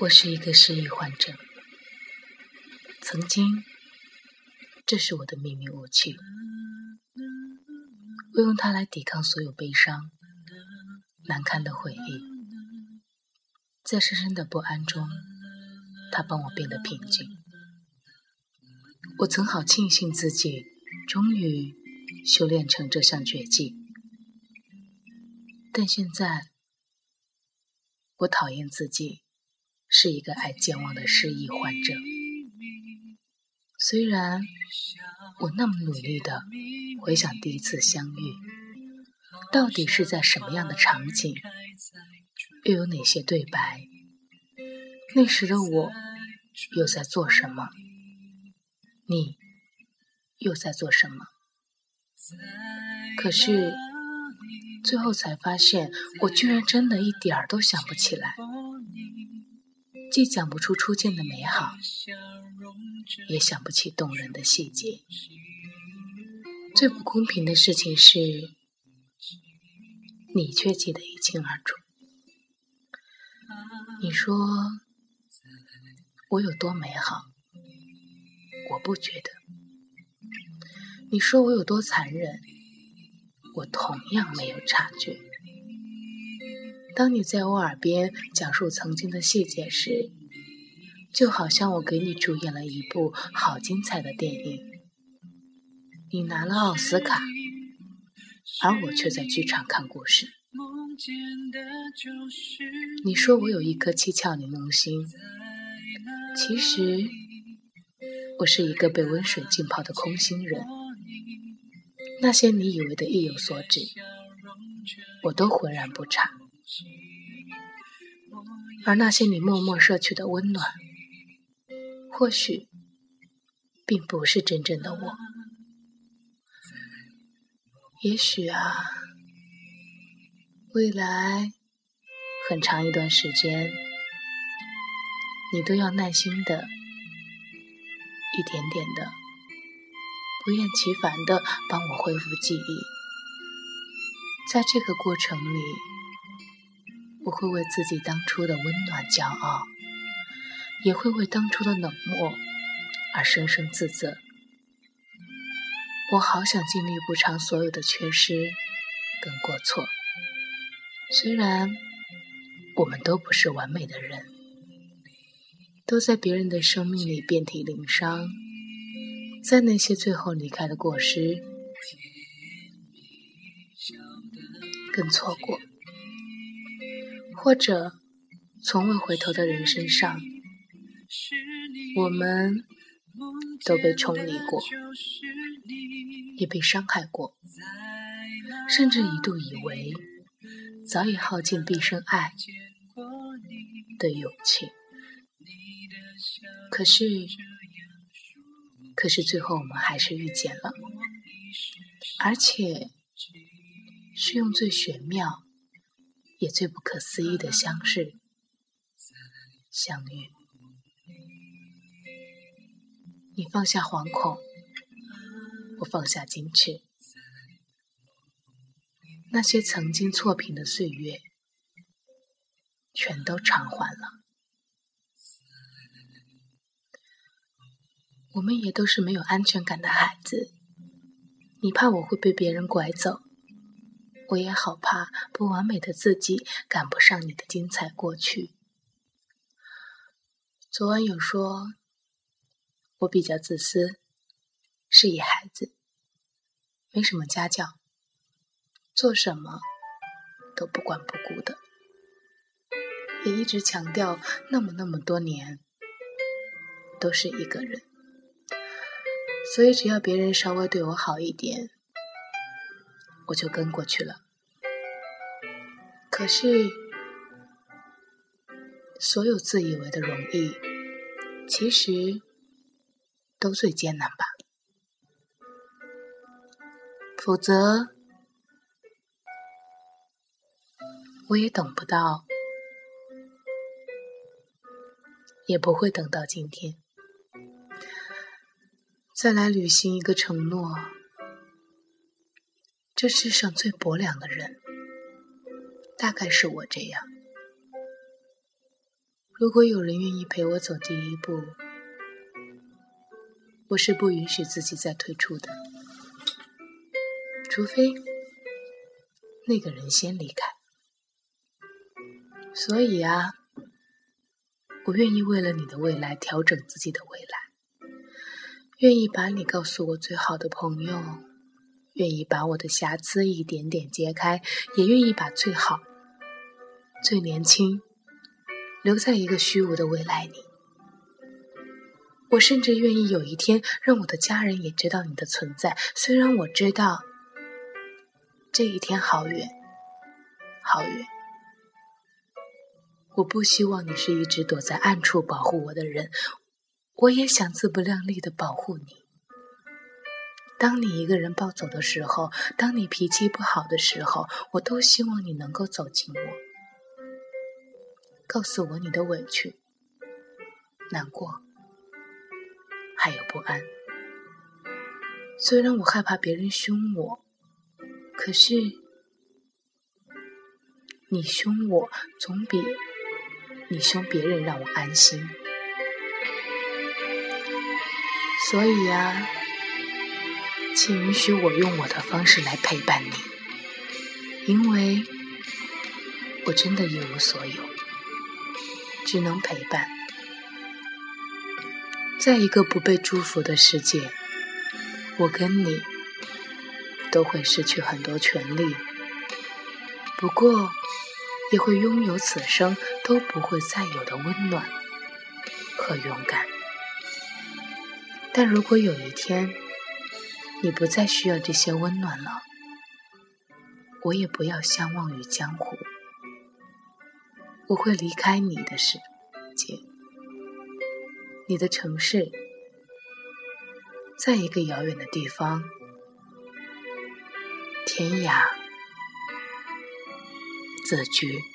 我是一个失忆患者，曾经，这是我的秘密武器，我用它来抵抗所有悲伤、难堪的回忆，在深深的不安中，它帮我变得平静。我曾好庆幸自己终于修炼成这项绝技，但现在。我讨厌自己是一个爱健忘的失忆患者。虽然我那么努力的回想第一次相遇，到底是在什么样的场景，又有哪些对白？那时的我又在做什么？你又在做什么？可是。最后才发现，我居然真的一点儿都想不起来，既讲不出初见的美好，也想不起动人的细节。最不公平的事情是，你却记得一清二楚。你说我有多美好，我不觉得；你说我有多残忍。我同样没有察觉。当你在我耳边讲述曾经的细节时，就好像我给你主演了一部好精彩的电影。你拿了奥斯卡，而我却在剧场看故事。你说我有一颗七窍玲珑心，其实我是一个被温水浸泡的空心人。那些你以为的意有所指，我都浑然不察；而那些你默默摄取的温暖，或许并不是真正的我。也许啊，未来很长一段时间，你都要耐心的，一点点的。不厌其烦地帮我恢复记忆，在这个过程里，我会为自己当初的温暖骄傲，也会为当初的冷漠而深深自责。我好想尽力补偿所有的缺失跟过错，虽然我们都不是完美的人，都在别人的生命里遍体鳞伤。在那些最后离开的过失，跟错过，或者从未回头的人身上，我们都被宠溺过，也被伤害过，甚至一度以为早已耗尽毕生爱的勇气。可是。可是最后我们还是遇见了，而且是用最玄妙也最不可思议的相识相遇。你放下惶恐，我放下矜持，那些曾经错评的岁月，全都偿还了。我们也都是没有安全感的孩子，你怕我会被别人拐走，我也好怕不完美的自己赶不上你的精彩过去。昨晚有说，我比较自私，是野孩子，没什么家教，做什么都不管不顾的，也一直强调那么那么多年都是一个人。所以，只要别人稍微对我好一点，我就跟过去了。可是，所有自以为的容易，其实都最艰难吧？否则，我也等不到，也不会等到今天。再来履行一个承诺，这世上最薄凉的人，大概是我这样。如果有人愿意陪我走第一步，我是不允许自己再退出的，除非那个人先离开。所以啊，我愿意为了你的未来调整自己的未来，愿意把你告诉我最好的朋友，愿意把我的瑕疵一点点揭开，也愿意把最好、最年轻留在一个虚无的未来里。我甚至愿意有一天让我的家人也知道你的存在，虽然我知道这一天好远，好远。我不希望你是一直躲在暗处保护我的人，我也想自不量力的保护你。当你一个人暴走的时候，当你脾气不好的时候，我都希望你能够走近我，告诉我你的委屈、难过，还有不安。虽然我害怕别人凶我，可是你凶我总比……你凶别人让我安心，所以啊，请允许我用我的方式来陪伴你，因为我真的一无所有，只能陪伴。在一个不被祝福的世界，我跟你都会失去很多权利。不过。也会拥有此生都不会再有的温暖和勇敢。但如果有一天你不再需要这些温暖了，我也不要相忘于江湖。我会离开你的世界，你的城市，在一个遥远的地方，天涯。自居。